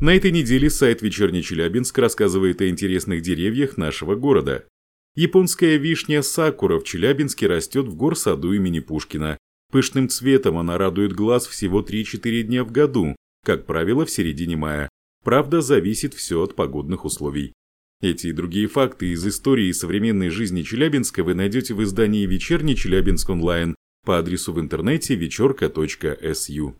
На этой неделе сайт «Вечерний Челябинск» рассказывает о интересных деревьях нашего города. Японская вишня сакура в Челябинске растет в горсаду имени Пушкина. Пышным цветом она радует глаз всего 3-4 дня в году, как правило, в середине мая. Правда, зависит все от погодных условий. Эти и другие факты из истории и современной жизни Челябинска вы найдете в издании «Вечерний Челябинск онлайн» по адресу в интернете вечерка.су.